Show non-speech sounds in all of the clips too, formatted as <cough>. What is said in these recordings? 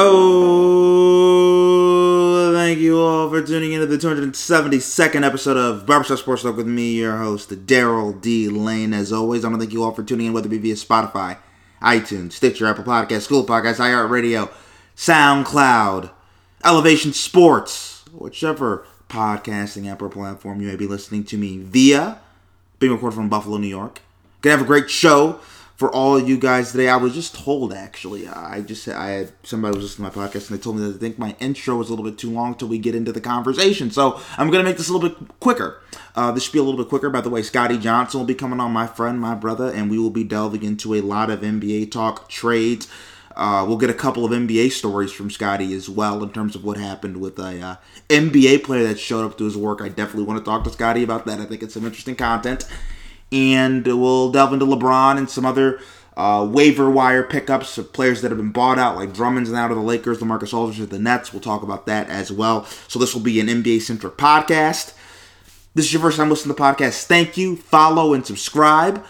Oh, thank you all for tuning into the 272nd episode of Barbershop Sports Talk with me, your host, Daryl D. Lane. As always, I want to thank you all for tuning in, whether it be via Spotify, iTunes, Stitcher, Apple Podcasts, Google Podcasts, iHeartRadio, SoundCloud, Elevation Sports, whichever podcasting app or platform you may be listening to me via. Being recorded from Buffalo, New York. Gonna have a great show for all of you guys today. I was just told actually, I just I had somebody was listening to my podcast and they told me that they think my intro was a little bit too long till we get into the conversation. So I'm gonna make this a little bit quicker. Uh, this should be a little bit quicker. By the way, Scotty Johnson will be coming on, my friend, my brother, and we will be delving into a lot of NBA talk, trades. Uh, we'll get a couple of NBA stories from Scotty as well in terms of what happened with a uh, NBA player that showed up to his work. I definitely want to talk to Scotty about that. I think it's some interesting content and we'll delve into LeBron and some other uh, waiver wire pickups of players that have been bought out, like Drummond's now to the Lakers, LaMarcus Aldridge to the Nets. We'll talk about that as well. So this will be an NBA centric podcast. This is your first time listening to the podcast. Thank you. Follow and subscribe.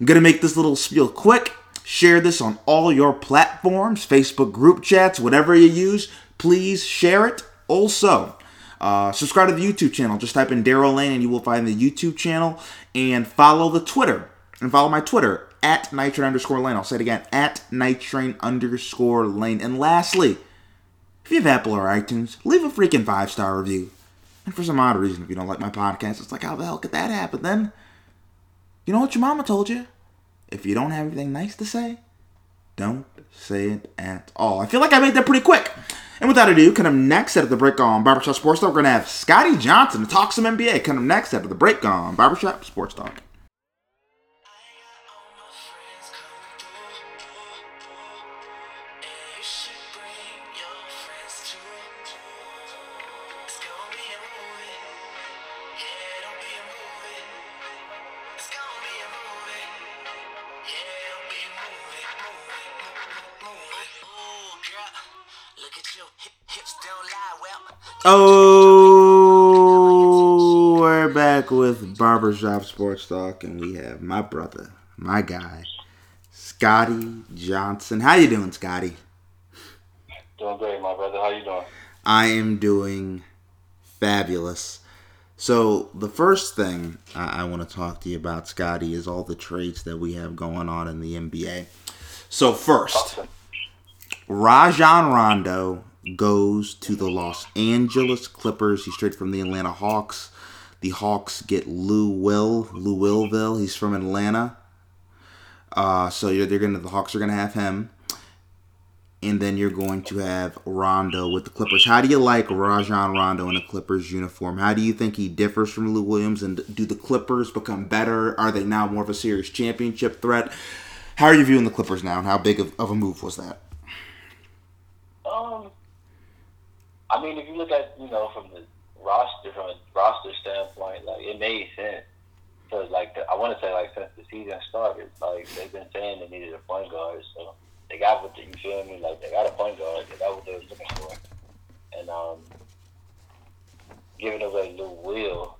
I'm gonna make this little spiel quick. Share this on all your platforms, Facebook group chats, whatever you use. Please share it. Also, uh, subscribe to the YouTube channel. Just type in Daryl Lane and you will find the YouTube channel. And follow the Twitter. And follow my Twitter at nitrain underscore lane. I'll say it again at nitrain underscore lane. And lastly, if you have Apple or iTunes, leave a freaking five star review. And for some odd reason, if you don't like my podcast, it's like, how the hell could that happen then? You know what your mama told you? If you don't have anything nice to say, don't say it at all. I feel like I made that pretty quick. And without ado, coming up next of the break on Barbershop Sports Talk, we're going to have Scotty Johnson to talk some NBA. Coming up next of the break on Barbershop Sports Talk. Oh, we're back with Barbershop Sports Talk, and we have my brother, my guy, Scotty Johnson. How you doing, Scotty? Doing great, my brother. How you doing? I am doing fabulous. So the first thing I, I want to talk to you about, Scotty, is all the trades that we have going on in the NBA. So first. Rajon Rondo goes to the Los Angeles Clippers. He's straight from the Atlanta Hawks. The Hawks get Lou Will, Lou Willville. He's from Atlanta. Uh, so they're gonna the Hawks are gonna have him, and then you're going to have Rondo with the Clippers. How do you like Rajon Rondo in a Clippers uniform? How do you think he differs from Lou Williams? And do the Clippers become better? Are they now more of a serious championship threat? How are you viewing the Clippers now? And how big of, of a move was that? Um, I mean, if you look at you know from the roster from a roster standpoint, like it made sense. Because like the, I want to say like since the season started, like they've been saying they needed a point guard, so they got what you feel me? Like they got a point guard, they got what they were looking for, and um, giving away Lou Will.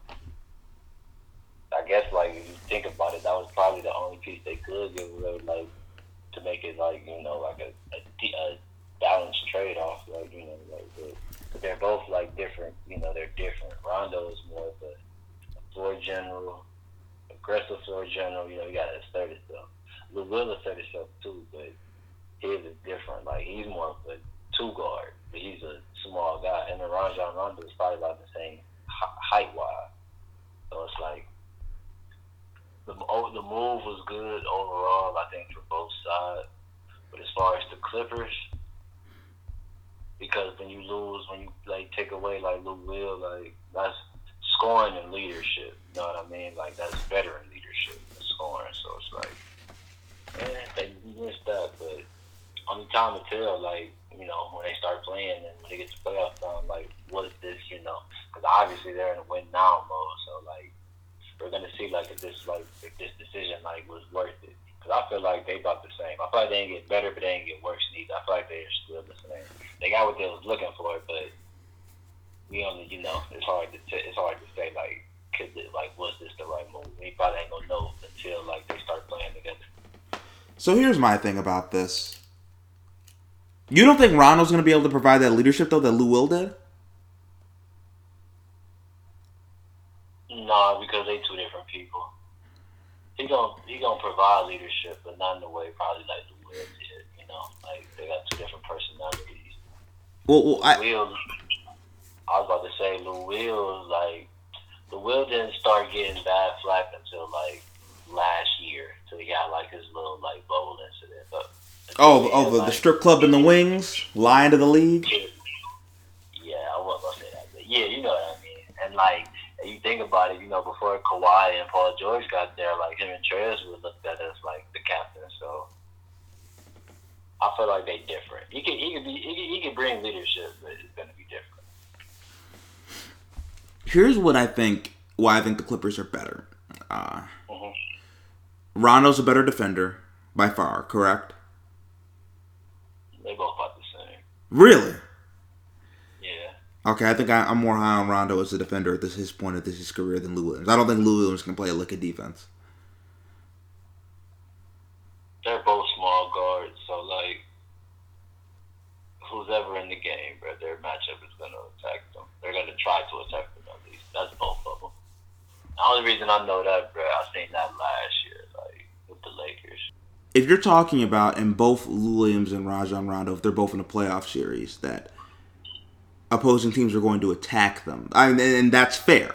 I guess like if you think about it, that was probably the only piece they could give away, like to make it like you know like a, a, a balanced trade off, like you know like the, they're both like different. You know they're different. Rondo is more of a, floor general, aggressive floor general. You know you got to assert himself. Lou will assert himself too, but his is different. Like he's more of a two guard, but he's a small guy. And then Rajon Rondo is probably about the same height wise. So it's like the oh, the move was good overall. I think for both sides. But as far as the Clippers, because when you lose, when you like take away like Lou Will, like that's scoring and leadership. You know what I mean? Like that's veteran leadership and scoring. So it's like, man, they missed that. But only time to tell, like you know, when they start playing and when they get to playoff time, like what is this? You know, because obviously they're in a win now mode. So like we're gonna see like if this like if this decision like was worth it. Because I feel like they about the same. I feel like they ain't get better, but they didn't get worse neither. I feel like they're still the same. They got what they was looking for, but we only, you know, it's hard to t- it's hard to say like, could it, like was this the right move? We probably ain't gonna know until like they start playing together. So here's my thing about this. You don't think Rondo's to be able to provide that leadership though that Lou Will did? No, because they two different people. He gonna he gonna provide leadership, but not in the way probably like the Will did. You know, like they got two different personalities. Well, well I, Will, I was about to say, Lou Will, like, the Will didn't start getting bad flack until, like, last year. So he got, like, his little, like, bowl incident. But, oh, oh, the, the strip club in the wings, lying to the league. Yeah, I wasn't going to say that. But, yeah, you know what I mean. And, like, and you think about it, you know, before Kawhi and Paul George got there, like, him and Trez would look at as, like, the I feel like they're different. He could, he could be, he could, he could bring leadership, but it's going to be different. Here's what I think. Why I think the Clippers are better. Uh, Mhm. Rondo's a better defender by far. Correct? They both about the same. Really? Yeah. Okay, I think I, I'm more high on Rondo as a defender at this his point of this his career than Lou Williams. I don't think Lou Williams can play a lick of defense. they're both small guards, so like who's ever in the game, bro, their matchup is gonna attack them. They're gonna try to attack them at least. That's both of them. The only reason I know that, bro, I seen that last year, like with the Lakers. if you're talking about in both Williams and Rajon Rondo, if they're both in a playoff series, that opposing teams are going to attack them, I mean, and that's fair.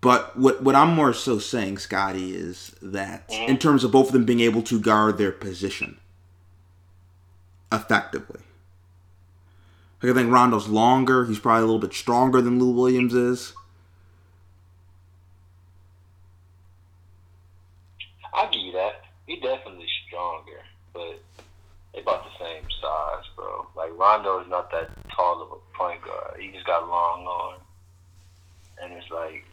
But what what I'm more so saying, Scotty, is that mm-hmm. in terms of both of them being able to guard their position effectively. Like I think Rondo's longer. He's probably a little bit stronger than Lou Williams is. I'll give you that. He definitely stronger, but they about the same size, bro. Like Rondo is not that tall of a point guard. He just got long arms, and it's like.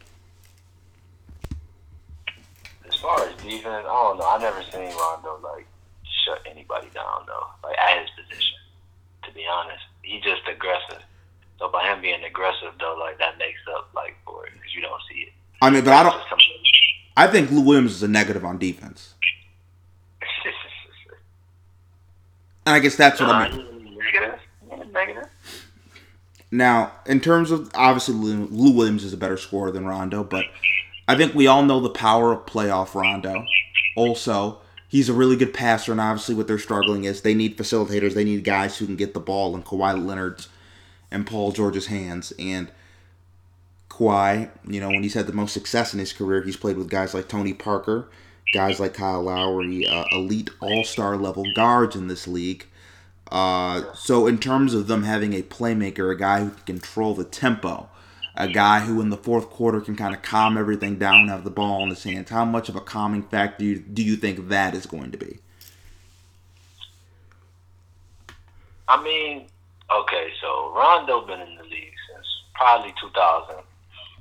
As far as defense, I don't know. I never seen Rondo like shut anybody down though, like at his position. To be honest, he just aggressive. So by him being aggressive though, like that makes up like for it because you don't see it. I mean, but I don't. I think Lou Williams is a negative on defense, and I guess that's what I mean. Negative. Negative. Now, in terms of obviously Lou, Lou Williams is a better scorer than Rondo, but I think we all know the power of playoff Rondo. Also, he's a really good passer, and obviously what they're struggling is they need facilitators. They need guys who can get the ball in Kawhi Leonard's and Paul George's hands. And Kawhi, you know, when he's had the most success in his career, he's played with guys like Tony Parker, guys like Kyle Lowry, uh, elite All Star level guards in this league. Uh, so in terms of them having a playmaker, a guy who can control the tempo, a guy who in the fourth quarter can kind of calm everything down, have the ball in his hands, how much of a calming factor do you, do you think that is going to be? I mean, okay, so Rondo been in the league since probably 2000,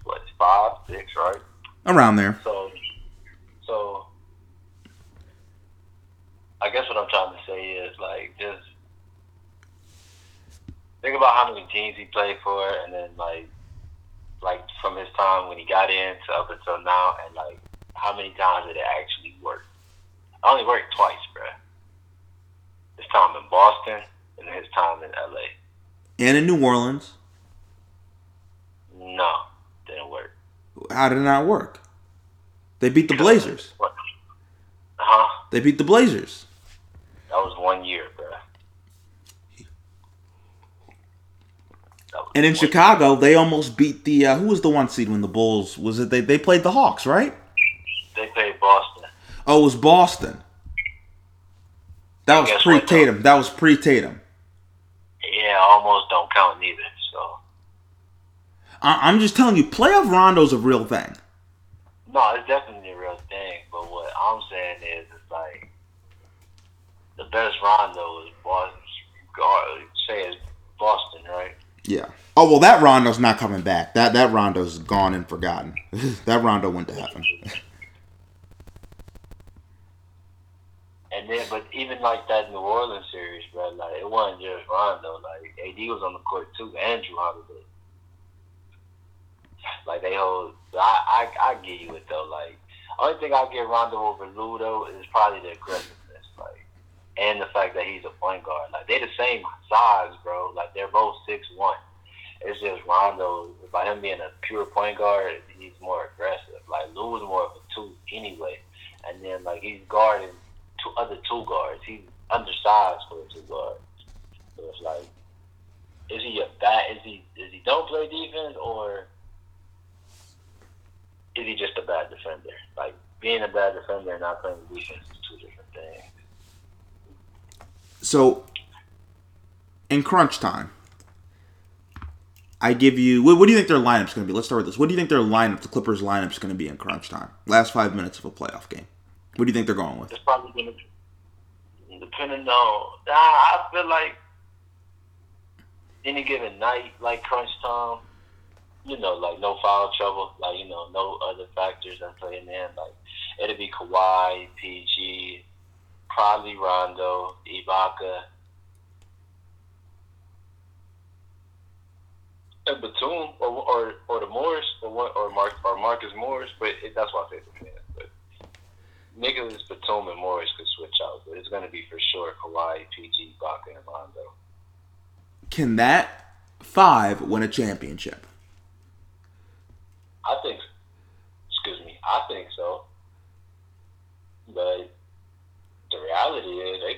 what five, six, right? Around there. So, so I guess what I'm trying to say is like just think about how many teams he played for, and then like like from his time when he got in to up until now, and like how many times did it actually work? I only worked twice, bruh. His time in Boston and his time in LA. And in New Orleans. No, didn't work. How did it not work? They beat the Blazers. What? Huh? They beat the Blazers. That was one year, bruh. That was And in Chicago, they almost beat the uh, who was the one seed when the Bulls was it? They they played the Hawks, right? They played Boston. Oh, it was Boston. That was pre Tatum. That was pre Tatum. Yeah, almost don't count neither. So I- am just telling you, playoff Rondo's a real thing. no, it's definitely a real thing. But what I'm saying is, it's like the best Rondo is Boston. Say it's Boston, right? Yeah. Oh well, that Rondo's not coming back. That that Rondo's gone and forgotten. <laughs> that Rondo went to heaven. And then, but even like that New Orleans series, bro, like it wasn't just Rondo. Like AD was on the court too, and Jrue Holiday. Like they hold. I I I give you it though. Like only thing I get Rondo over Ludo is probably the aggressiveness, like, and the fact that he's a point guard. Like they're the same size, bro. Like they're both six one. It's just Rondo by him being a pure point guard, he's more aggressive. Like Lou is more of a two anyway, and then like he's guarding two other two guards. He's undersized for a two guard. So it's like, is he a bad? Is he is he don't play defense or is he just a bad defender? Like being a bad defender and not playing defense is two different things. So, in crunch time, I give you. What, what do you think their lineup's going to be? Let's start with this. What do you think their lineup, the Clippers' lineup's going to be in crunch time? Last five minutes of a playoff game. What do you think they're going with? It's probably gonna depending on. I feel like any given night, like crunch time, you know, like no foul trouble, like you know, no other factors that play in. Like it'll be Kawhi, PG, probably Rondo, Ibaka, and Batum, or or or the Morris, or what, or Mark or Marcus Morris. But it, that's why I say the fans. But Nicholas Batum and Morris could switch out, but it's gonna be for sure Kawhi, PG, Ibaka, and Rondo. Can that five win a championship? I think, excuse me, I think so. But the reality is they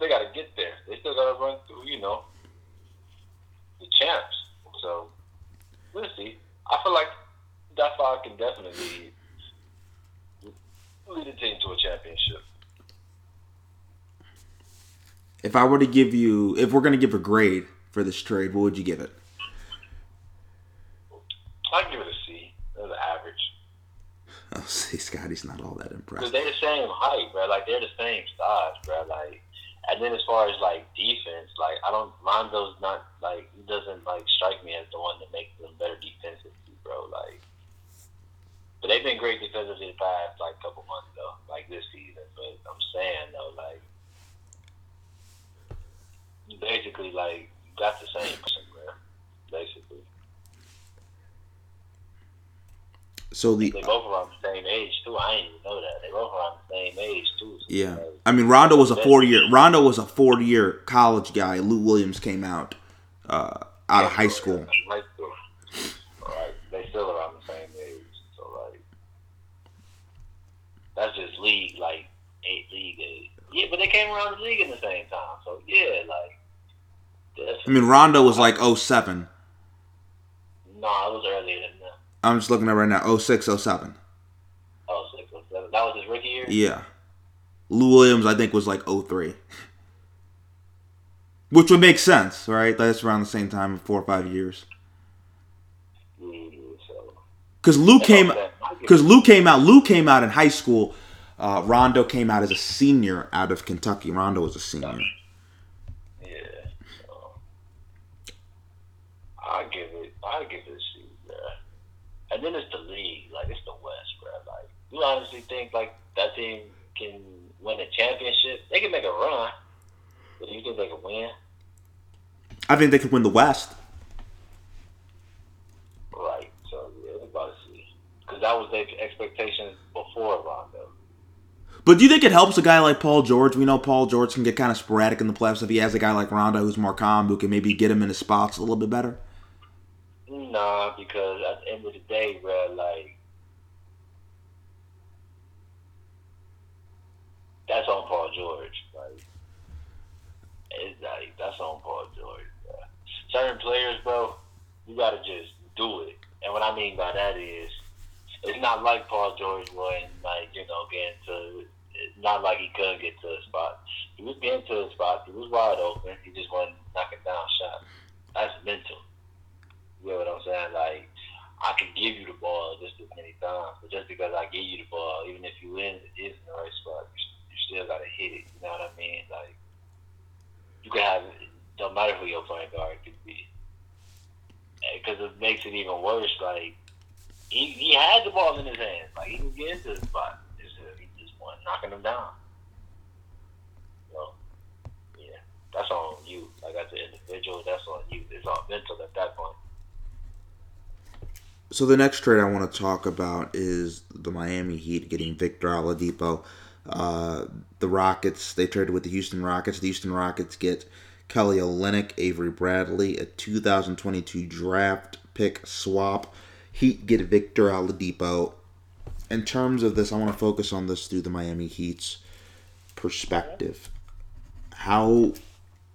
they got to get there. They still got to run through, you know, the champs. So we'll see. I feel like that five can definitely lead the team to a championship. If I were to give you, if we're going to give a grade for this trade, what would you give it? I'd give it a C. That's an average. <laughs> Oh, see, Scotty's not all that Because impressed. they're the same height, bro. Like they're the same size, bro. Like, and then as far as like defense, like I don't Rondo's not like he doesn't like strike me as the one that makes them better defensively, bro. Like, but they've been great defensively the past like couple months though, like this season. But I'm saying though, like, basically like got the same person, bro. Basically, So the they both around the same age too. I didn't even know that they both around the same age too. So, yeah, like, I mean Rondo was a four year. Rondo was a four year college guy. Lou Williams came out uh, out of high school. High school. Alright, they still around the same age. So like, that's just league like eight league age. Yeah, but they came around the league in the same time. So yeah, like. I mean Rondo was like 07. no, it was earlier than that. I'm just looking at it right now 06, 07. Oh, six or seven. That was his rookie year. Yeah. Lou Williams, I think, was like 03. Which would make sense, right? That's around the same time, four or five years. Mm. Because Lou came, because Lou came out. Lou came out in high school. Uh, Rondo came out as a senior out of Kentucky. Rondo was a senior. Yeah. So. I give it. I give it a C, bro. And then it's the league, like it's the West, you honestly think like that team can win a championship? They can make a run, but do you think they can win? I think they could win the West. Right. So yeah, it's about a C. Because that was their expectations before Rondo. But do you think it helps a guy like Paul George? We know Paul George can get kind of sporadic in the playoffs. If he has a guy like Rondo who's more calm, who can maybe get him in his spots a little bit better. Nah, because at the end of the day, bro, like that's on Paul George. Like it's like that's on Paul George. Bro. Certain players, bro, you gotta just do it. And what I mean by that is, it's not like Paul George wasn't like you know getting to. It's not like he couldn't get to a spot. He was getting to a spot. He was wide open. He just wasn't knocking down shots. That's mental. You know what I'm saying? Like, I can give you the ball just as many times, but just because I give you the ball, even if you in is in the right spot, you, you still gotta hit it. You know what I mean? Like you can have no matter who your point guard could be, because it makes it even worse. Like he, he had the ball in his hands. Like he can get into the spot. Just, he just wasn't knocking them down. Yeah, that's on you. Like as an individual, that's on you. It's all mental at that point. So the next trade I want to talk about is the Miami Heat getting Victor Oladipo. Uh, the Rockets they traded with the Houston Rockets. The Houston Rockets get Kelly Olynyk, Avery Bradley, a 2022 draft pick swap. Heat get Victor Oladipo. In terms of this, I want to focus on this through the Miami Heat's perspective. How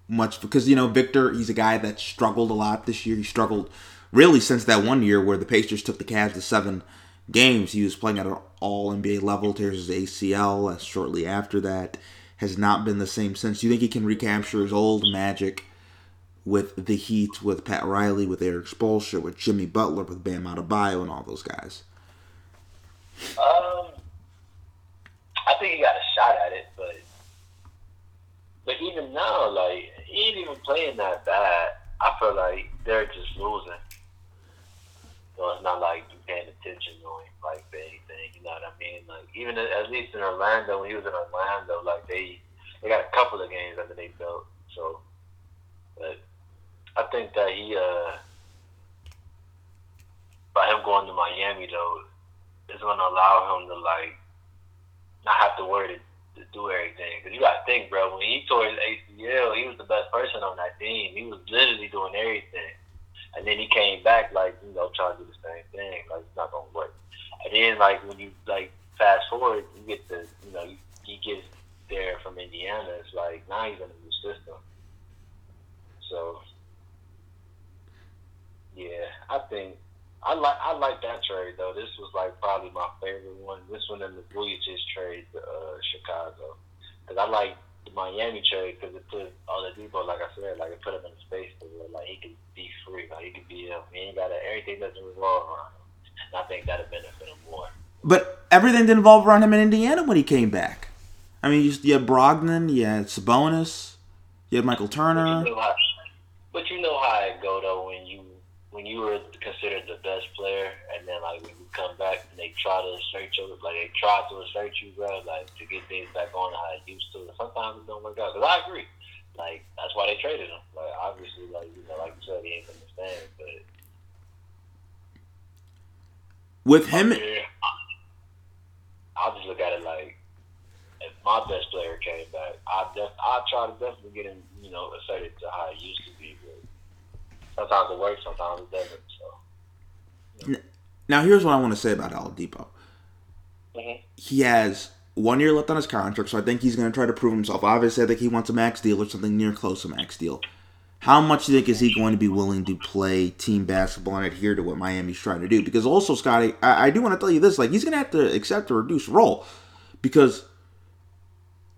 much because you know Victor, he's a guy that struggled a lot this year. He struggled really since that one year where the Pacers took the Cavs to seven games. He was playing at an All NBA level, tears his ACL uh, shortly after that. Has not been the same since. Do you think he can recapture his old magic with the Heat, with Pat Riley, with Erik Spoelstra, with Jimmy Butler, with Bam Adebayo, and all those guys? Um, I think he got a shot at it, but but even now, like he ain't even playing that bad. I feel like they're just losing. So it's not like you paying attention to him like anything. You know what I mean? Like even at, least in Orlando, when he was in Orlando, like they they got a couple of games under they belt. So, but I think that he uh by him going to Miami though is going to allow him to like not have to worry to, to do everything. Because you got to think, bro, when he tore his ACL, he was the best person on that team. He was literally doing everything. And then he came back like you know trying to do the same thing. Like it's not gonna work. And then like when you like fast forward, you get the you know he gets there from Indiana. It's like now he's in a new system. So yeah, I think I like I like that trade though. This was like probably my favorite one. This one and the Vucevic trade to uh, Chicago because I like the Miami trade because it put Oladipo, like I said, like it put him in a space to where like he could be free, like he could be him. He ain't got everything doesn't revolve around him. And I think that'd benefit him more. But everything didn't revolve around him in Indiana when he came back. I mean, you, you had Brogdon, you had Sabonis, you had Michael Turner. But you know how, but you know how it go though when you when you were considered the best player, and then like when you come back and they try to assert you, like they try to assert you, bro, like to get things back on how it used to. Sometimes it don't work out. Cause I agree, like that's why they traded him. Like obviously, like you know, like you said, he ain't gonna stand, but With him, I'll just look at it like if my best player came back, I def I try to definitely get him, you know, asserted to how it used to sometimes it works, sometimes it doesn't. So. now here's what I want to say about Oladipo. Mhm. He has one year left on his contract, so I think he's going to try to prove himself. Obviously, I think he wants a max deal or something near close to max deal. How much do you think is he going to be willing to play team basketball and adhere to what Miami's trying to do? Because also, Scotty, I, I do want to tell you this: like he's going to have to accept a reduced role because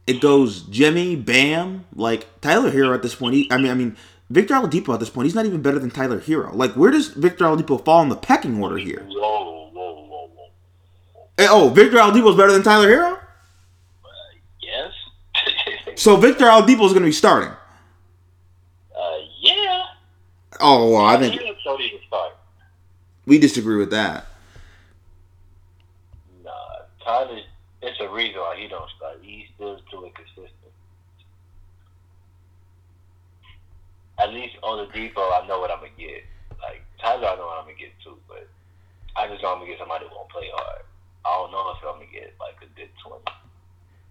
it goes Jimmy, Bam, like Tyler Herro at this point. He, I mean, I mean Victor Oladipo at this point. He's not even better than Tyler Herro. Like, where does Victor Oladipo fall in the pecking order here? Whoa, whoa, whoa, whoa. Hey, oh, Victor Oladipo's better than Tyler Herro. Yes. <laughs> So Victor Oladipo is going to be starting. uh, yeah. Oh, well, I think He so he start. we disagree with that. Nah, Tyler. It's a reason why he don't start. He's still too inconsistent. At least on the depot, I know what I'm gonna get. Like Tyler, I know what I'm gonna get too, but I just know I'm gonna get somebody who won't play hard. I don't know if I'm gonna get like a good twenty.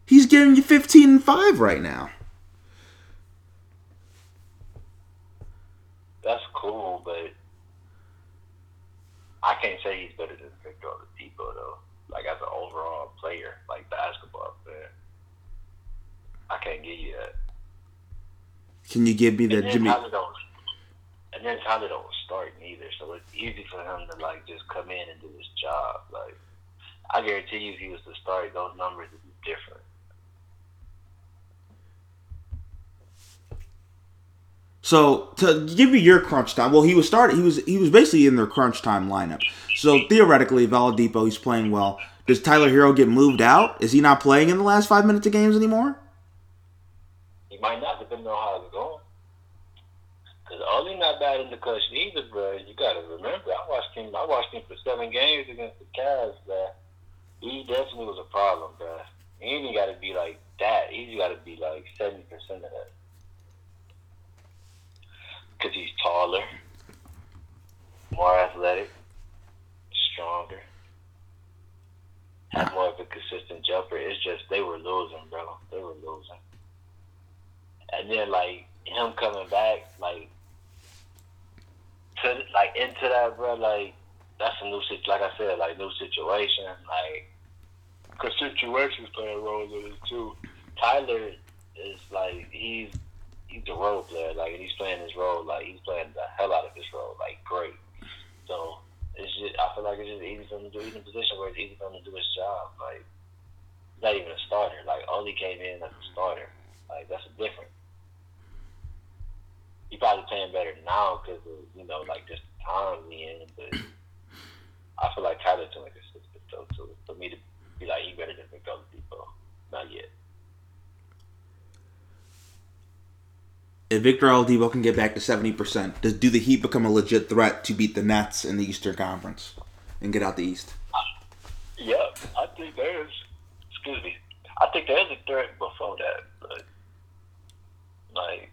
He's getting you 15 and 5 right now. That's cool, but I can't say he's better than Victor the Oladipo though. Like as an overall player, like basketball player, I can't give you that. Can you give me then Jimmy? Don't, and then Tyler don't start neither, so it's easy for him to like just come in and do his job. Like I guarantee you, if he was to start, those numbers would be different. So to give me your crunch time, well, he was started. He was he was basically in their crunch time lineup. So theoretically, if Oladipo he's playing well. Does Tyler Herro get moved out? Is he not playing in the last five minutes of games anymore? Might not, depending on how it's going. Because Ollie not bad in the cushion either, bro. You got to remember, I watched him. I watched him for seven games against the Cavs, bro. He definitely was a problem, bro. He ain't got to be like that. He's got to be like seventy percent of that. because he's taller, more athletic, stronger, had more of a consistent jumper. It's just they were losing, bro. They were losing. And then like him coming back, like to like into that, bro. Like that's a new situation. Like I said, like new situation. Like because situations play a role in it too. Tyler is like he's he's a role player. Like and he's playing his role. Like he's playing the hell out of his role. Like great. So it's just I feel like it's just easy for him to do. He's in a position where it's easy for him to do his job. Like not even a starter. Like only came in as a starter. Like that's a different. He probably playing better now because of you know like just the time he in. But I feel like Tyler's too inconsistent though. So for me to be like he better than Victor Oladipo, not yet. If Victor Oladipo can get back to seventy percent, does do the Heat become a legit threat to beat the Nets in the Eastern Conference and get out the East? Yeah, I think there's. Excuse me. I think there's a threat before that, but like,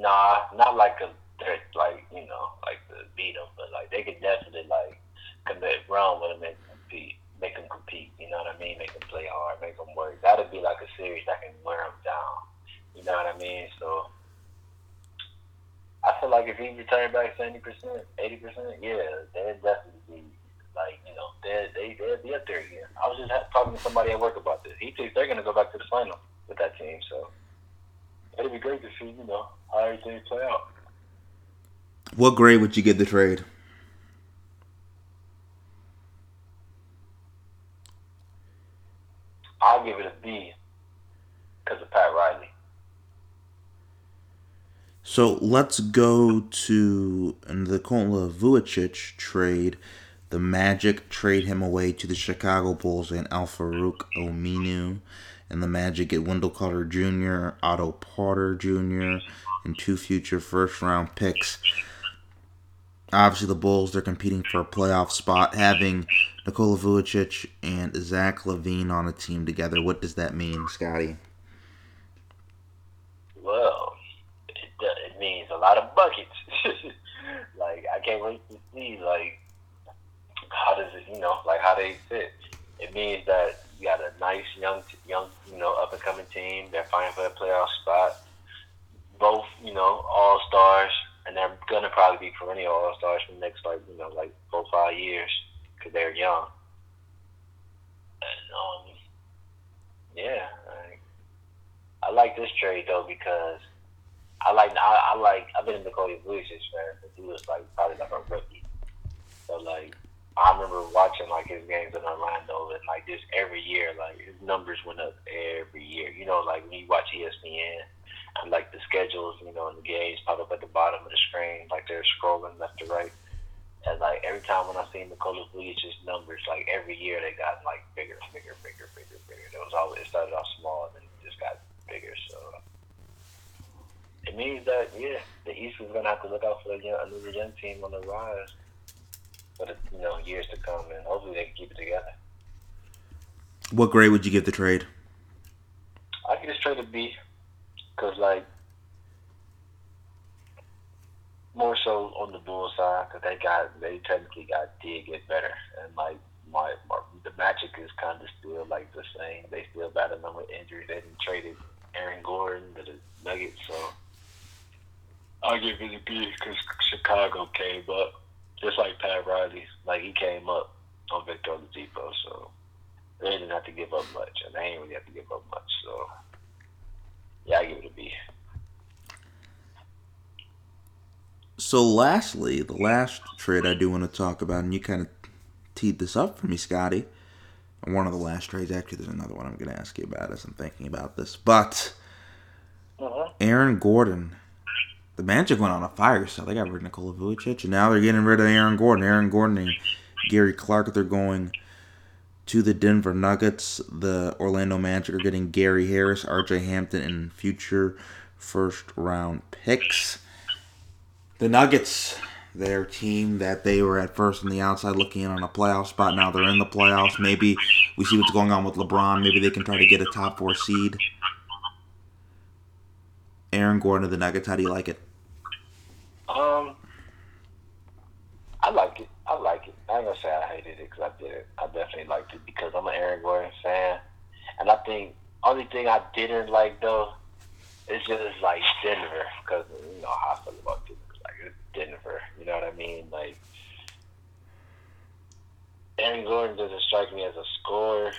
nah, not like a threat, like you know, like to beat them, but like they could definitely like commit run with them and compete, make them compete. You know what I mean? Make them play hard, make them work. That'd be like a series that can wear them down. You know what I mean? So. I feel like if he returned back seventy percent, eighty percent, yeah, they'd definitely be like, you know, they they they'd be up there again. I was just talking to somebody at work about this. He thinks they're gonna go back to the final with that team, so it'd be great to see, you know, how everything play out. What grade would you give the trade? I'll give it a B because of Pat Riley. So let's go to the Nikola trade. The Magic trade him away to the Chicago Bulls and Al Farouk Ominu. And the Magic get Wendell Carter Jr., Otto Porter Jr., and two future first round picks. Obviously, the Bulls, they're competing for a playoff spot. Having Nikola Vucevic and Zach LaVine on a team together, what does that mean, Scotty? Well, it, it means a lot of buckets. <laughs> like I can't wait to see like how does it, you know, like how they fit. It means that you got a nice young, young, you know, up and coming team. They're fighting for a playoff spot. Both, you know, all stars, and they're gonna probably be perennial all stars for the next like, you know, like four five years because they're young. And um, yeah, like, I like this trade though because I like I, I like I've been in Cody Vucevic fan since he was like probably like a rookie. So like I remember watching like his games in Orlando and like just every year like his numbers went up every year. You know, like when you watch ESPN and like the schedules, you know, and the games pop up at the bottom of the screen, like they're scrolling left to right. And like every time when I seen Nikola Vucevic's numbers, like every year they got like bigger, bigger, bigger, bigger, bigger. It was always it started off small and then it just got bigger. So it means that yeah, the East is gonna have to look out for the young, another young team on the rise for the you know years to come, and hopefully they can keep it together. What grade would you give the trade? I give this trade a B, cause like more so on the Bulls side, cause they got they technically got did get better, and like my, my the Magic is kind of still like the same. They still battling with injuries. They didn't traded Aaron Gordon to the Nuggets, so I'll give it a B because Chicago came up just like Pat Riley. Like he came up on Victor Oladipo, so they didn't have to give up much, and they ain't really have to give up much. So yeah, I give it a B. So, lastly, the last trade I do want to talk about, and you kind of teed this up for me, Scotty. One of the last trades, actually, there's another one I'm going to ask you about as I'm thinking about this. But Uh-huh. Aaron Gordon, the Magic went on a fire sale. They got rid of Nikola Vucevic, and now they're getting rid of Aaron Gordon. Aaron Gordon and Gary Clark, they're going to the Denver Nuggets. The Orlando Magic are getting Gary Harris, RJ Hampton, and future first round picks. The Nuggets, their team that they were at first on the outside looking in on a playoff spot. Now they're in the playoffs. Maybe we see what's going on with LeBron. Maybe they can try to get a top four seed. Aaron Gordon of the Nuggets, how do you like it? Um, I like it. I like it. I ain't gonna say I I definitely liked it because I'm an Aaron Gordon fan, and I think only thing I didn't like though is just like Denver because you know how I feel about Denver. Like it's Denver, you know what I mean? Like Aaron Gordon doesn't strike me as a scorer,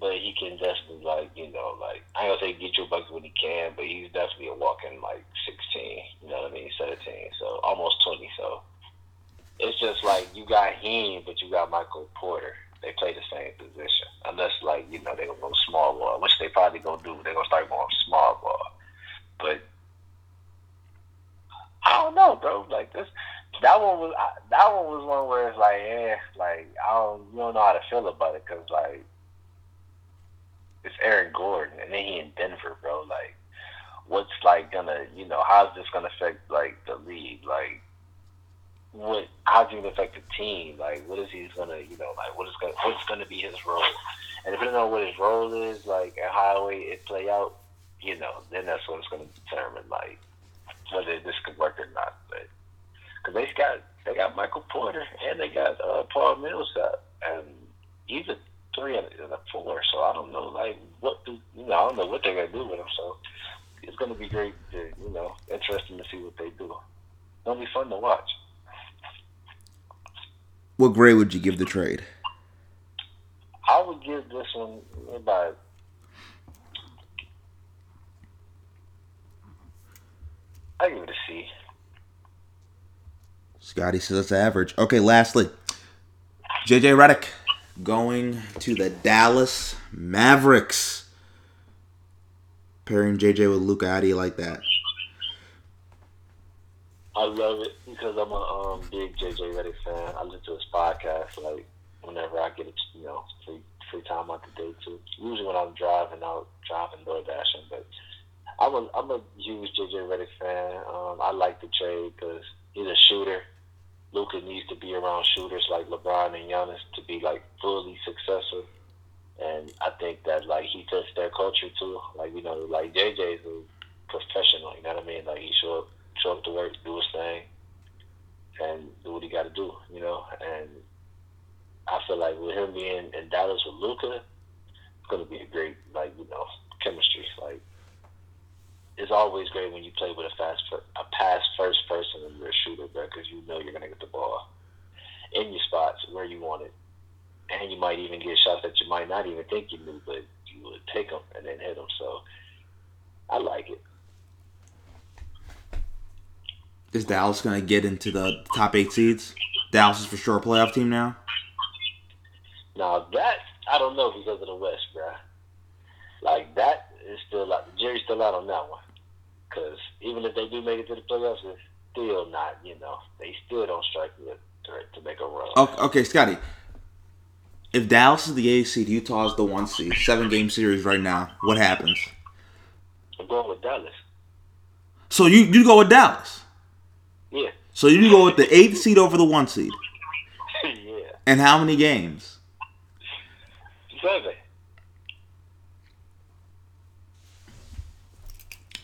but he can definitely like you know like I ain't gonna say get your buckets when he can, but he's definitely a walking like 16. You know what I mean? 17, so almost 20. So it's just like you got him, but you got Michael Porter. They play the same position, unless like you know they gonna go small ball, which they probably gonna do. They're gonna start going small ball, but I don't know, bro. Like this, that one was that one was one where it's like, eh, like I don't, you don't know how to feel about it because like it's Aaron Gordon and then he in Denver, bro. Like, what's like gonna, you know, how's this gonna affect like the league? Like, what? How's he gonna affect the team? Like, what is he gonna, you know, like what is gonna what's gonna be his role? And depending on what his role is, like, and how it play out, you know, then that's what it's gonna determine, like, whether this could work or not. But because they got they got Michael Porter and they got uh, Paul Millsap, and he's a three and a four. So I don't know, like what do you know? I don't know what they're gonna do with him. So it's gonna be great to you know interesting to see what they do. It'll be fun to watch. What grade would you give the trade? I would give this one about I give it a C. Scotty says that's average. Okay, lastly, JJ Redick going to the Dallas Mavericks. Pairing JJ with Luka, how do you like that? I love it because I'm a um, big JJ Redick fan. I listen to his podcast like whenever I get a, you know free free time out the day too. Usually when I'm driving out driving door dashing, but I'm a I'm a huge JJ Redick fan. Um, I like the trade because he's a shooter. Luka needs to be around shooters like LeBron and Giannis to be like fully successful. And I think that like he fits their culture too. Like you know, like JJ's a professional. You know what I mean? Like he show up, show up to work, do his thing, and do what he got to do. You know, and I feel like with him being in Dallas with Luka, it's gonna be a great like you know chemistry. Like it's always great when you play with a fast, a pass first person and you're a shooter, bro, because you know you're gonna get the ball in your spots where you want it, and you might even get shots that you might not even think you knew, but you would take them and then hit them. So I like it. Is Dallas going to get into the top eight seeds? Dallas is for sure a playoff team now. Now that I don't know because of the West, bro. Like that is still out. The jury's still out on that one. Because even if they do make it to the playoffs, it's still not. You know, they still don't strike me a threat to make a run. Okay, okay, Scotty. If Dallas is the eighth seed, Utah is the one seed, seven game series right now, what happens? I'm going with Dallas. So you you go with Dallas. Yeah, So you go with the eighth seed over the one seed. yeah. And how many games? Seven.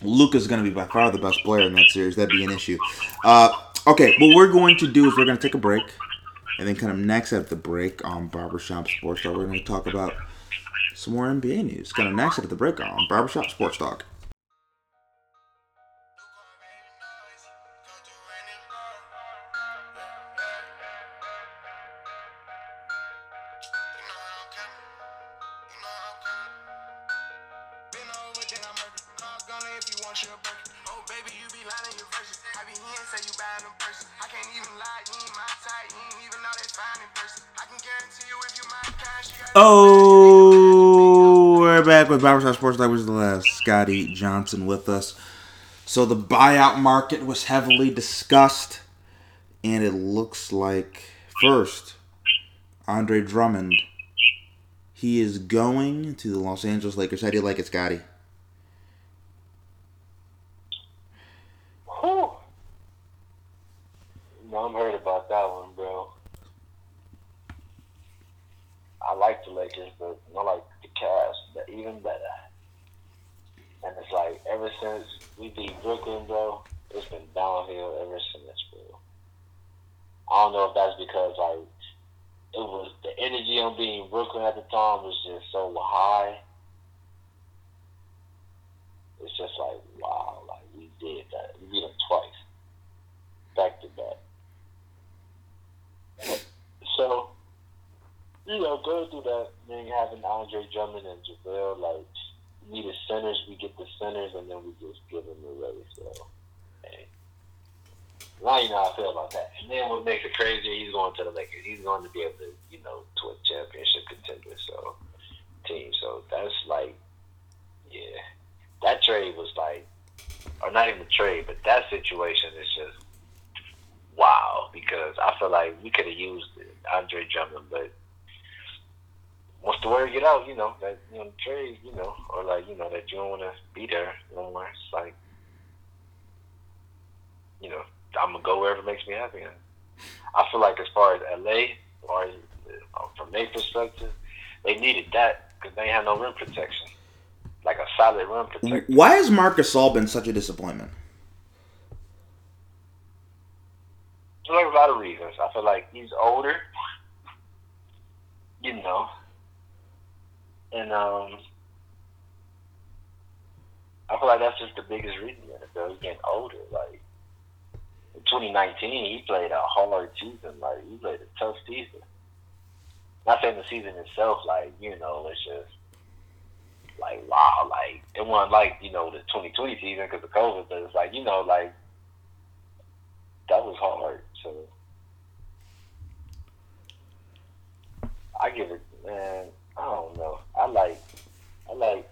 Luka's going to be by far the best player in that series. That'd be an issue. Uh, okay, what we're going to do is we're going to take a break. And then, kind of next at the break on Barbershop Sports Talk, we're going to talk about some more NBA news. Kind of next at the break on Barbershop Sports Talk. With Barbershop Sports is the last Scotty Johnson with us. So the buyout market was heavily discussed, and it looks like first, Andre Drummond. He is going to the Los Angeles Lakers. How do you like it, Scotty? Whew. No, I'm heard about that one, bro. I like the Lakers, but I like the Cavs but even better. And it's like ever since we Brooklyn, bro, it's been downhill ever since, bro. I don't know if that's because like it was the energy on being Brooklyn at the time was just so high. It's just like wow, like we did that. We beat them twice, back to back. So, you know, going through that, then having Andre Drummond and JaVale, like, needed centers, we get the centers, and then we just give them away. So, hey. Now you know how I feel about that. And then what makes it crazier, he's going to the Lakers. He's going to be able to, you know, to a championship contender, so, team. So, that's like, yeah. That trade was like, or not even a trade, but that situation is just wow because I feel like we could have used Andre Drummond, but once the word get out, you know that you know trade, you know, or like you know that you don't want to be there no more. It's like you know I'm gonna go wherever makes me happy. And I feel like as far as LA, or uh, from their perspective, they needed that because they had no rim protection, like a solid rim protector. Why has Marc Gasol been such a disappointment? There's like a lot of reasons. I feel like he's older, you know, and um, I feel like that's just the biggest reason. Though he's getting older. Like in 2019, he played a hard season. Like he played a tough season. Not saying the season itself, like you know, it's just like wow, like it wasn't like you know the 2020 season because of COVID, but it's like you know, like that was hard. So I give it, man. I don't know. I like, I like,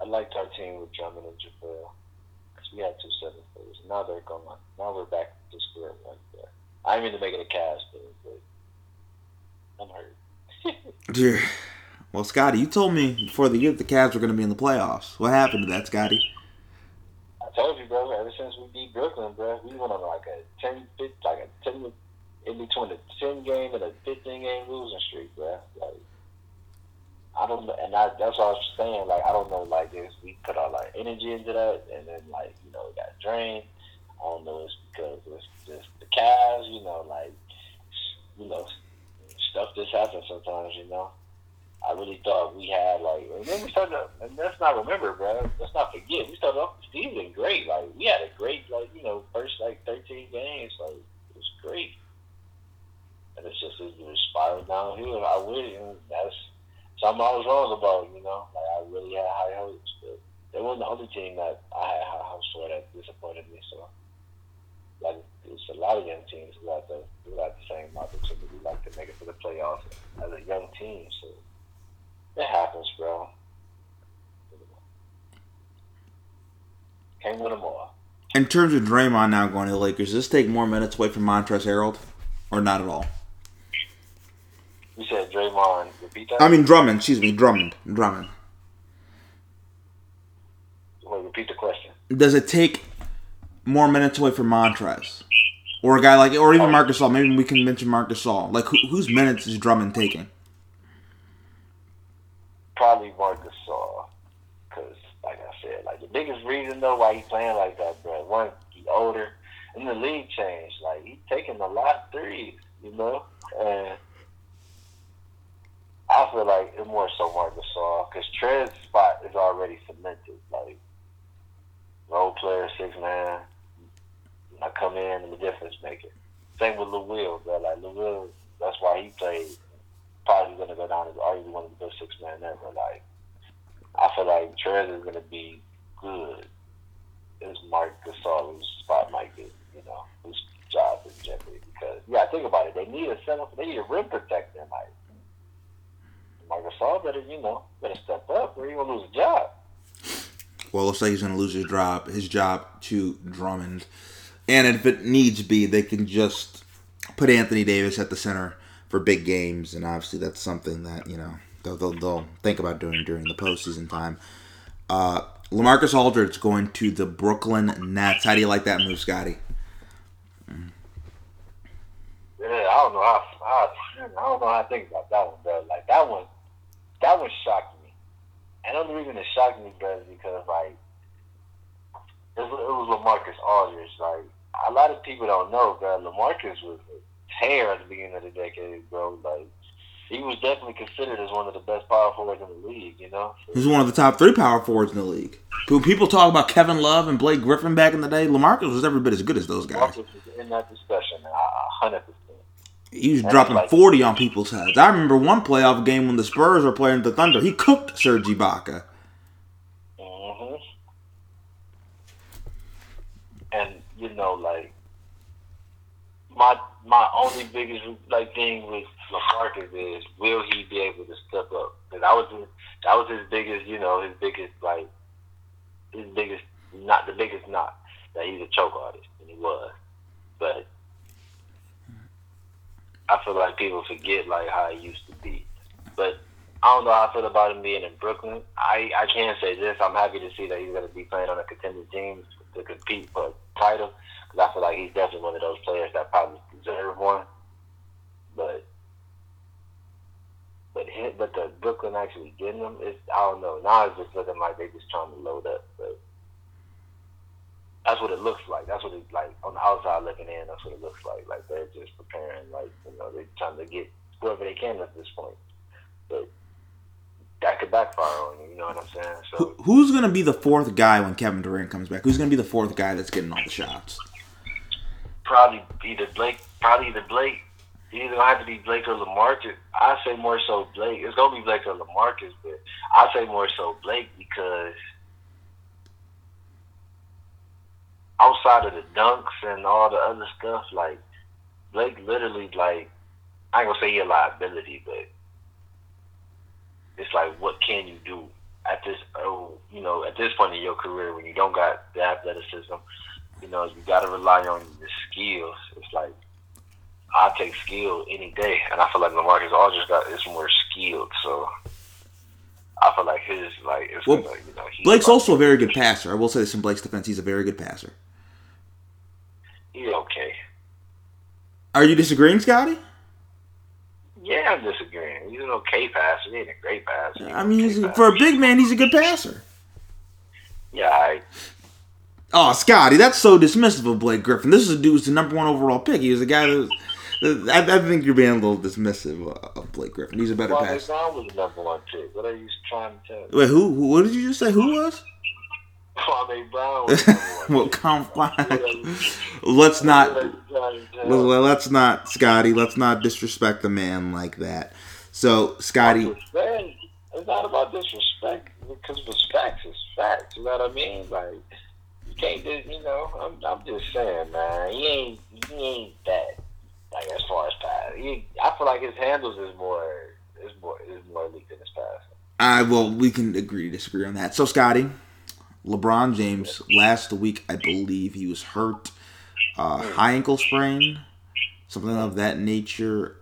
I liked our team with Drummond and JaVale because we had two seven footers. Now they're gone. Now we're back to square one there. I didn't mean to make it a cast, but, I'm hurt. <laughs> Dear. Well, Scotty, you told me before the year the Cavs were going to be in the playoffs. What happened to that, Scotty? I told you, bro. Ever since we beat Brooklyn, bro, we went on like a 10, 15, like a ten in between a ten game and a fifteen game losing streak, bro. Like I don't know, and I, that's what I was saying. Like I don't know, like this, we put our like energy into that, and then like you know, it got drained. I don't know, it's because it's just the Cavs, you know, like you know, stuff just happens sometimes, you know. I really thought we had like, and then we started, and let's not remember, bro. Let's not forget, we started off the season great. Like we had a great, like you know, first like thirteen games, like it was great. And it's just it was spiraling downhill. I really, and that's something I was wrong about, you know. Like I really had high hopes, but they weren't the only team that I had high hopes for that disappointed me. So, like, it's a lot of young teams who got the who got the same opportunity, like to make it to the playoffs as a young team. So. It happens, bro. Can't win them all. In terms of Draymond now going to the Lakers, does this take more minutes away from Montrezl Harrell, or not at all? You said Draymond. Repeat that. I mean Drummond. Excuse me, Drummond. Drummond. Wait, repeat the question. Does it take more minutes away from Montrez, or a guy like, or even oh. Marc Gasol? Maybe we can mention Marc Gasol. Like, who, whose minutes is Drummond taking? Probably Marcus Gasol. Because, like I said, like the biggest reason though why he playing like that, bro. One, he older, and the league changed. Like he taking a lot of threes, you know, and I feel like it's more so Marcus Gasol because Trez's spot is already cemented. Like role player, six man. I come in and the difference maker. Same with Lou Will, bro. Like Lou Will, that's why he played. Probably going to go down as arguably one of the best six men ever. Like I feel like Trez is going to be good. As Marc Gasol, whose spot might get, you know, whose job is jeopardy. Because yeah, think about it. They need a seven. They need a rim protector. Like Marc Gasol better, you know, better step up, or you gonna lose a job. Well, looks like he's to lose his job, his job to Drummond. And if it needs be, they can just put Anthony Davis at the center for big games, and obviously that's something that you know they'll, they'll, they'll think about doing during the postseason time. Uh, Lamarcus Aldridge going to the Brooklyn Nets. How do you like that move, Scotty? Yeah, I don't know how, how I don't know how I think about that one, bro. Like that one, that one shocked me. And the only reason it shocked me, bro, is because like it was, it was Lamarcus Aldridge. Like a lot of people don't know, bro. Lamarcus was a tear at the beginning of the decade, bro. Like he was definitely considered as one of the best power forwards in the league. You know, He's one of the top three power forwards in the league. When people talk about Kevin Love and Blake Griffin back in the day, Lamarcus was every bit as good as those guys. Lamarcus was in that discussion, uh, a hundred percent. He was That's dropping like- 40 on people's heads. I remember one playoff game when the Spurs were playing the Thunder. He cooked Serge Ibaka. hmm And you know, like my my only biggest like thing with Lamarcus is will he be able to step up? Because that was his, that was his biggest, you know, his biggest like his biggest not the biggest knock that he's a choke artist and he was, but I feel like people forget like how he used to be, but. I don't know how I feel about him being in Brooklyn. I, I can say this. I'm happy to see that he's going to be playing on a contending team to compete for a title. Because I feel like he's definitely one of those players that probably deserve one. But but him, but the Brooklyn actually getting him is I don't know. Now it's just looking like they're just trying to load up. But that's what it looks like. That's what it like on the outside looking in. That's what it looks like. Like they're just preparing. Like you know they're trying to get whoever they can at this point. But that could backfire on you. You know what I'm saying? So. Who, who's going to be the fourth guy when Kevin Durant comes back? Who's going to be the fourth guy that's getting all the shots? probably either Blake, probably either Blake. It's either gonna have to be Blake or Lamarcus. I say more so Blake. It's gonna be Blake or Lamarcus, but I say more so Blake because outside of the dunks and all the other stuff, like Blake literally like I ain't gonna say he a liability, but it's like what can you do at this oh you know at this point in your career when you don't got the athleticism you know, you got to rely on the skills. It's like I take skill any day, and I feel like Lamarcus Aldridge got is more skilled. So I feel like his like it's Well, you know he's Blake's also a very good passer. I will say this in Blake's defense. He's a very good passer. He's okay. Are you disagreeing, Scotty? Yeah, I'm disagreeing. He's an okay passer. He ain't a great passer. He's I mean, okay he's, passer. for a big man, he's a good passer. yeah, I, Oh, Scotty, that's so dismissive of Blake Griffin. This is a dude who's the number one overall pick. He was a guy that. I, I think you're being a little dismissive of Blake Griffin. He's a better Kwame passer. Brown was the number one pick. What are you trying to tell me? Wait, who, who? What did you just say? Who was? Kwame Brown <laughs> was the number one well, come on. Let's not. are you trying to tell Well, let's not, Scotty. Let's not disrespect the man like that. So, Scotty, It's not about disrespect because respect is facts. You know what I mean? Like you can't just, you know. I'm, I'm just saying, man. He ain't, he ain't that. Like as far as pass, he, I feel like his handles is more, is more, is more elite than his pass. I well, we can agree to disagree on that. So, Scotty, LeBron James last week, I believe he was hurt, uh, high ankle sprain, something of that nature.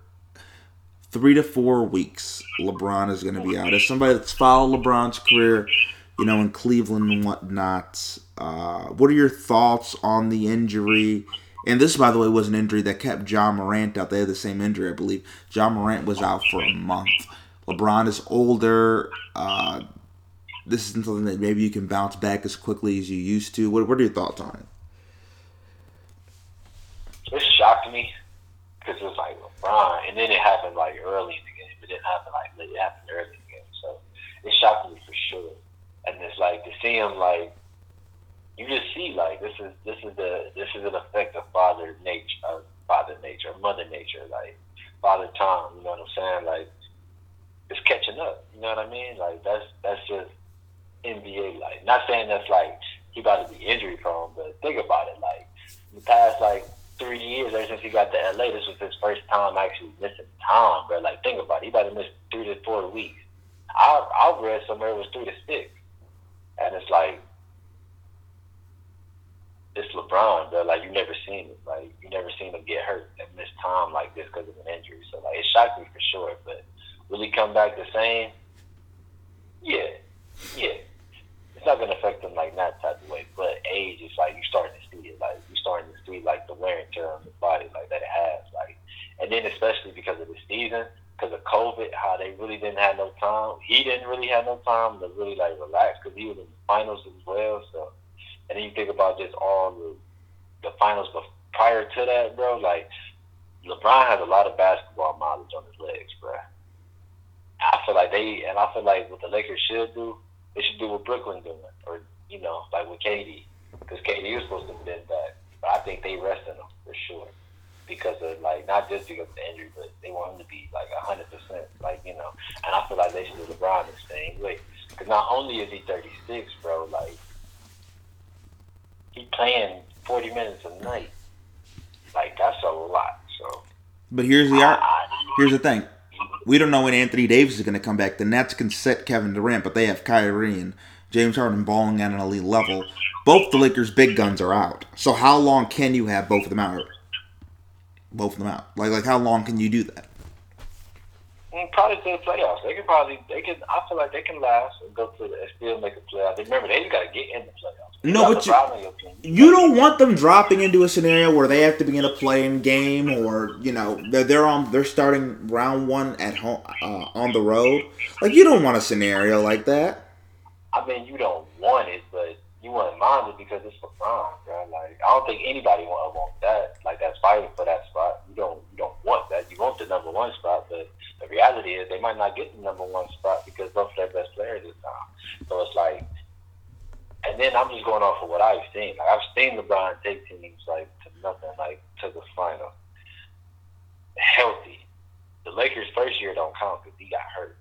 Three to four weeks, LeBron is going to be out. As somebody that's followed LeBron's career, you know, in Cleveland and whatnot, uh, what are your thoughts on the injury? And this, by the way, was an injury that kept Ja Morant out. They had the same injury, I believe. Ja Morant was out for a month. LeBron is older. Uh, this isn't something that maybe you can bounce back as quickly as you used to. What, what are your thoughts on it? It shocked me because it was like LeBron, and then it happened like early in the game. It didn't happen like late. It happened early in the game, so it shocked me for sure. And it's like to see him like you just see like this is this is the this is an effect of father nature, of father nature, mother nature, like father time. You know what I'm saying? Like it's catching up. You know what I mean? Like that's that's just NBA like. Not saying that's like he about to be injury prone, but think about it. Like the past like three years ever since he got to LA, this was his first time actually missing time, bro. Like think about it. He about to miss three to four weeks. I I read somewhere it was three to six, and it's like it's LeBron, bro. Like you never seen it. Like you never seen him get hurt and miss time like this because of an injury. So like it shocked me for sure. But will he come back the same? Yeah, yeah. It's not gonna affect him like that type of way. But age is like you starting to see it. Like you starting to see like the wear and tear on the body like that it has. Like and then especially because of the season, because of COVID, how they really didn't have no time. He didn't really have no time to really like relax because he was in the finals as well. So and then you think about just all the the finals bef- prior to that, bro. Like LeBron has a lot of basketball mileage on his legs, bro. I feel like they, and I feel like what the Lakers should do, they should do what Brooklyn doing, or you know, like with KD, because KD was supposed to have been back, but I think they resting him for sure because of like not just because of the injury, but they want him to be like hundred percent, like you know. And I feel like they should do LeBron the same way, because not only is he thirty six, bro, like he playing forty minutes a night, like that's a lot. So But here's the ar- I, here's the thing. We don't know when Anthony Davis is going to come back. The Nets can set Kevin Durant, but they have Kyrie and James Harden balling at an elite level. Both the Lakers' big guns are out. So how long can you have both of them out? Both of them out. Like like how long can you do that? Mm, Probably to the playoffs. They can probably they can. I feel like they can last and go to the and still make a playoff. Remember, they just got to get in the playoffs. No, but you- LeBron on your team. You don't want them dropping into a scenario where they have to be in a playing game, or you know they're, they're on they're starting round one at home uh, on the road. Like you don't want a scenario like that. I mean, you don't want it, but you want to mind it because it's LeBron, bro. Like I don't think anybody want want that. Like that's fighting for that spot. You don't you don't want that. You want the number one spot, but reality is they might not get the number one spot because both of their best players this time. So it's like, and then I'm just going off of what I've seen. Like I've seen LeBron take teams like to nothing, like to the final, healthy. The Lakers' first year don't count because he got hurt.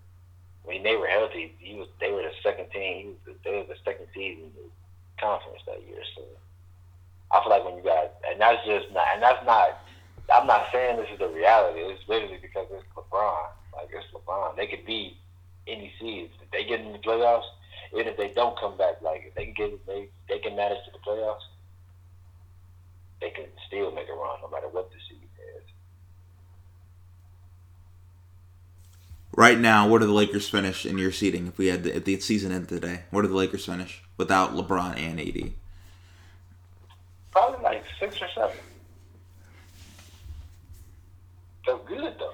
When they were healthy, he was they were the second team. He was the, they were the second seed in the conference that year. So I feel like when you got and that's just not and that's not. I'm not saying this is the reality. It's literally because it's LeBron. Like it's LeBron. They could be any seeds. If they get in the playoffs, even if they don't come back, like if they can get they they can manage to the playoffs, they can still make a run no matter what the seed is. Right now, where do the Lakers finish in your seating? If we had the, if the season ended today, where do the Lakers finish without LeBron and AD? Probably like six or seven. Felt good though.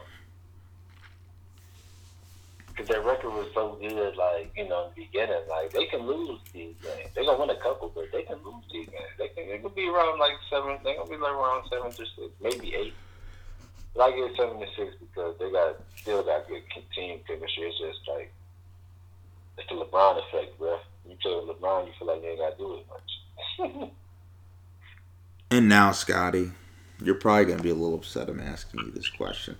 Because their record was so good, like, you know, in the beginning, like, they can lose these games. They're going to win a couple, but they can lose these games. They can, it could be around, like, seven, they're going to be, like, around seven to six, maybe eight. But I give seven to six because they got, still got good team chemistry. It's just, like, it's the LeBron effect, bro. You with LeBron, you feel like you ain't got to do as much. <laughs> And now, Scotty, you're probably gonna be a little upset I'm asking you this question,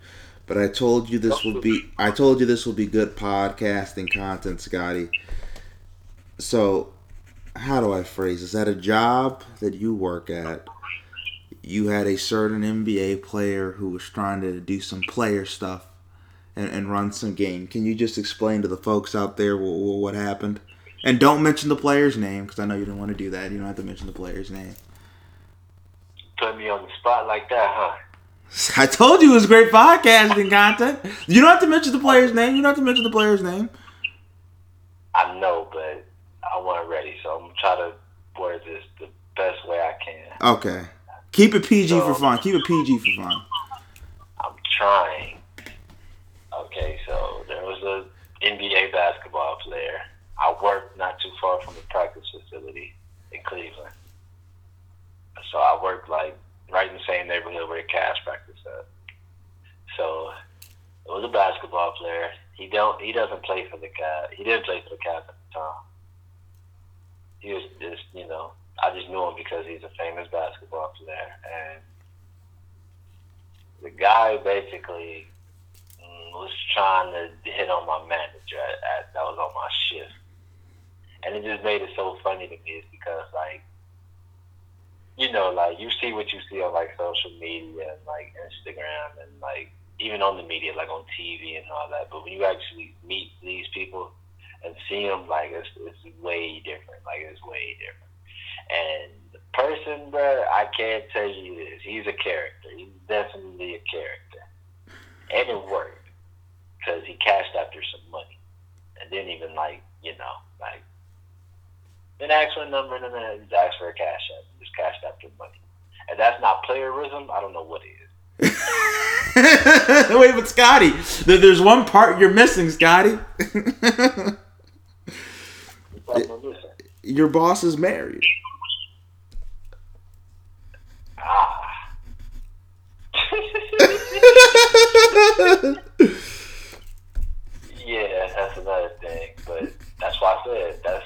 but I told you this will be I told you this will be good podcasting content, Scotty. So, how do I phrase this? At a job that you work at, you had a certain NBA player who was trying to do some player stuff and, and run some game. Can you just explain to the folks out there what, what happened? And don't mention the player's name because I know you don't want to do that. You don't have to mention the player's name. Put me on the spot like that, huh? <laughs> I told you it was great podcasting content. You don't have to mention the player's name. You don't have to mention the player's name. I know, but I wasn't ready, so I'm gonna try to word this the best way I can. Okay. Keep it PG for fun. Keep it PG for fun. I'm trying. Okay, so there was a NBA basketball player. I worked not too far from the practice facility in Cleveland. So I worked like right in the same neighborhood where the Cavs practice. So it was a basketball player. He don't he doesn't play for the Cavs. He didn't play for the Cavs at the time. He was just you know I just knew him because he's a famous basketball player and the guy basically mm, was trying to hit on my manager at, at, that was on my shift. And it just made it so funny to me because like you know, like you see what you see on like social media and like Instagram and like even on the media, like on TV and all that. But when you actually meet these people and see them, like it's it's way different. Like it's way different. And the person, bro, I can't tell you this. He's a character. He's definitely a character, and it worked because he cashed after some money, and didn't even like you know like didn't ask for a number in a minute. Just asked for a cash app. Just cashed after money, and that's not playerism. I don't know what it is. <laughs> Wait, but Scotty, there's one part you're missing, Scotty. <laughs> Your boss is married. Ah. <laughs> yeah, that's another thing, but that's why I said that's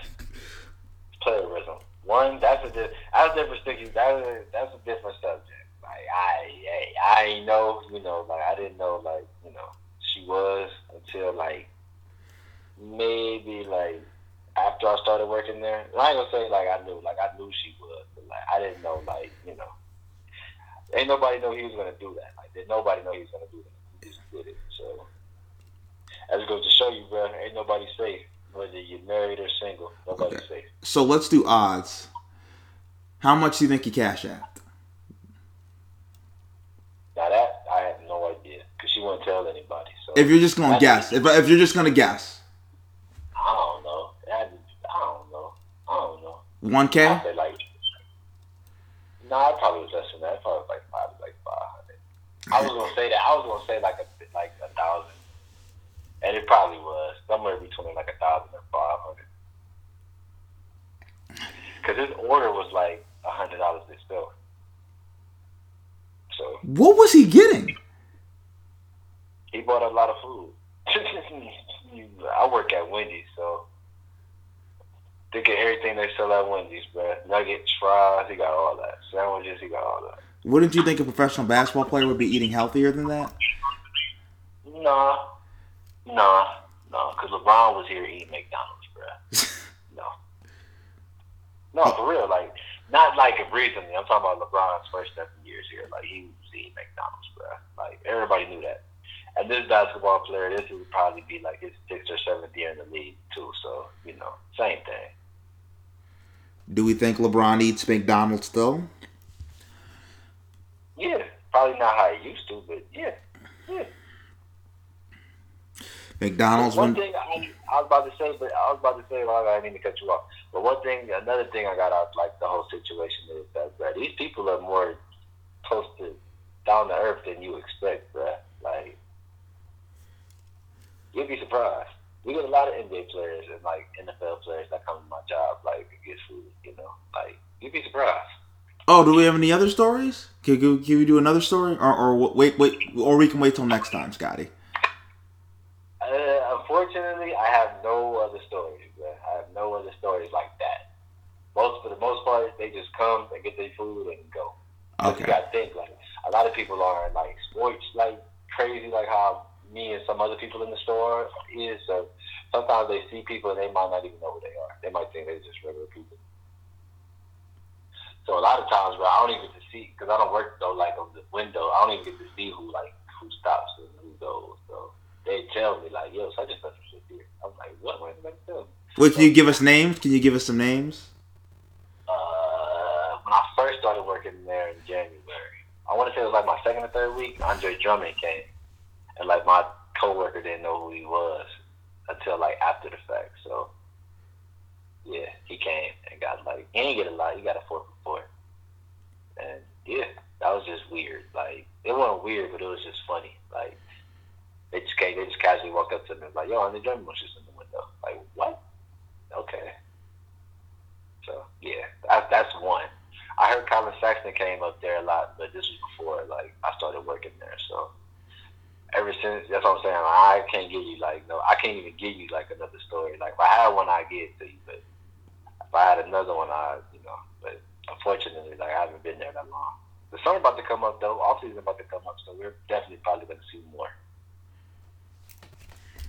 plagiarism. One, that's a that's a different that's a, that's a different subject. Like I, I, I ain't know. You know, like I didn't know. Like you know, she was until like maybe like after I started working there. And I ain't gonna say like I knew. Like I knew she was, but like I didn't know. Like you know, ain't nobody know he was gonna do that. Like did nobody know he was gonna do that. He just did it. So as it goes to show you, bro, ain't nobody safe. Whether you're married or single, nobody's Okay. safe. So let's do odds. How much do you think you cash out? Now that I have no idea because she wouldn't tell anybody. So If you're just gonna I- guess, if, if you're just gonna guess, I don't know. I, I don't know. I don't know. one k. like, no, I probably was less than that. Probably like five, like five hundred. I was gonna say that. I was gonna say like a like a thousand, and it probably was somewhere between like a thousand and five hundred. Because his order was like a hundred dollars itself. So What was he getting? he bought a lot of food. <laughs> I work at Wendy's, so they get everything they sell at Wendy's, bro. Nuggets, fries, he got all that. Sandwiches, he got all that. Wouldn't you think a professional basketball player would be eating healthier than that? Nah, nah, nah. Because LeBron was here eating McDonald's, bro. <laughs> No, no, for real. Like, not like recently. I'm talking about LeBron's first seven years here. Like, he was eating McDonald's, bro. Like, everybody knew that. And this basketball player, this would probably be like his sixth or seventh year in the league too. So, you know, same thing. Do we think LeBron eats McDonald's still? Yeah, probably not how he used to, but yeah, yeah. McDonald's One when thing I, I was about to say, but I was about to say, well, I didn't mean to cut you off. But one thing, another thing I got out like the whole situation is that, bro, these people are more close to down to earth than you expect, bro. Like, you'd be surprised. We get a lot of NBA players and like NFL players that come to my job, like to get food. You know, like you'd be surprised. Oh, do we have any other stories? Can, can, can we do another story, or, or wait, wait, or we can wait till next time, Scotty? Uh, unfortunately, I have no other stories. Man. I have no other stories like that. Most for the most part, they just come and get their food and go. 'Cause You gotta think like a lot of people are like sports like crazy, like how me and some other people in the store is. So sometimes they see people and they might not even know who they are. They might think they're just regular people. So a lot of times, bro, I don't even get to see because I don't work though like on the window. I don't even get to see who like who stops and who goes. So they tell me like, "Yo, such and such is here." I'm like, "What? Why did they tell me?" Can you give us names? Can you give us some names? uh, when I first started working there in January, I want to say it was like my second or third week. Andre Drummond came, and like my coworker didn't know who he was until like after the fact. So yeah, he came and got like he didn't get a lot. He got a four for four, and yeah, that was just weird. Like it wasn't weird, but it was just funny. Like they just came, they just casually walked up to me like, "Yo, Andre Drummond was just in the window." Like what? Okay. So yeah, that, that's one. I heard Collin Sexton came up there a lot, but this was before like I started working there. So ever since, that's what I'm saying. I can't give you like no, I can't even give you like another story. Like if I had one, I would give it to you, but if I had another one, I you know. But unfortunately, like I haven't been there that long. The summer about to come up though. Off season about to come up, so we're definitely probably going to see more.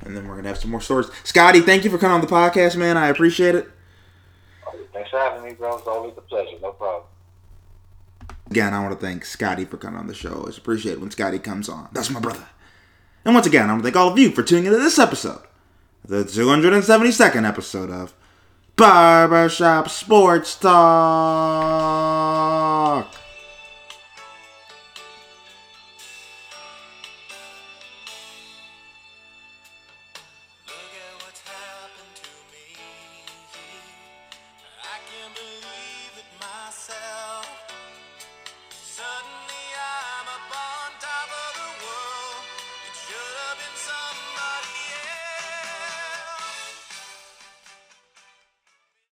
And then we're gonna have some more stories. Scotty, thank you for coming on the podcast, man. I appreciate it. Thanks for having me, bro. It's always a pleasure. No problem. Again, I want to thank Scotty for coming on the show. I appreciate it when Scotty comes on. That's my brother. And once again, I want to thank all of you for tuning into this episode, the 272nd episode of Barbershop Sports Talk.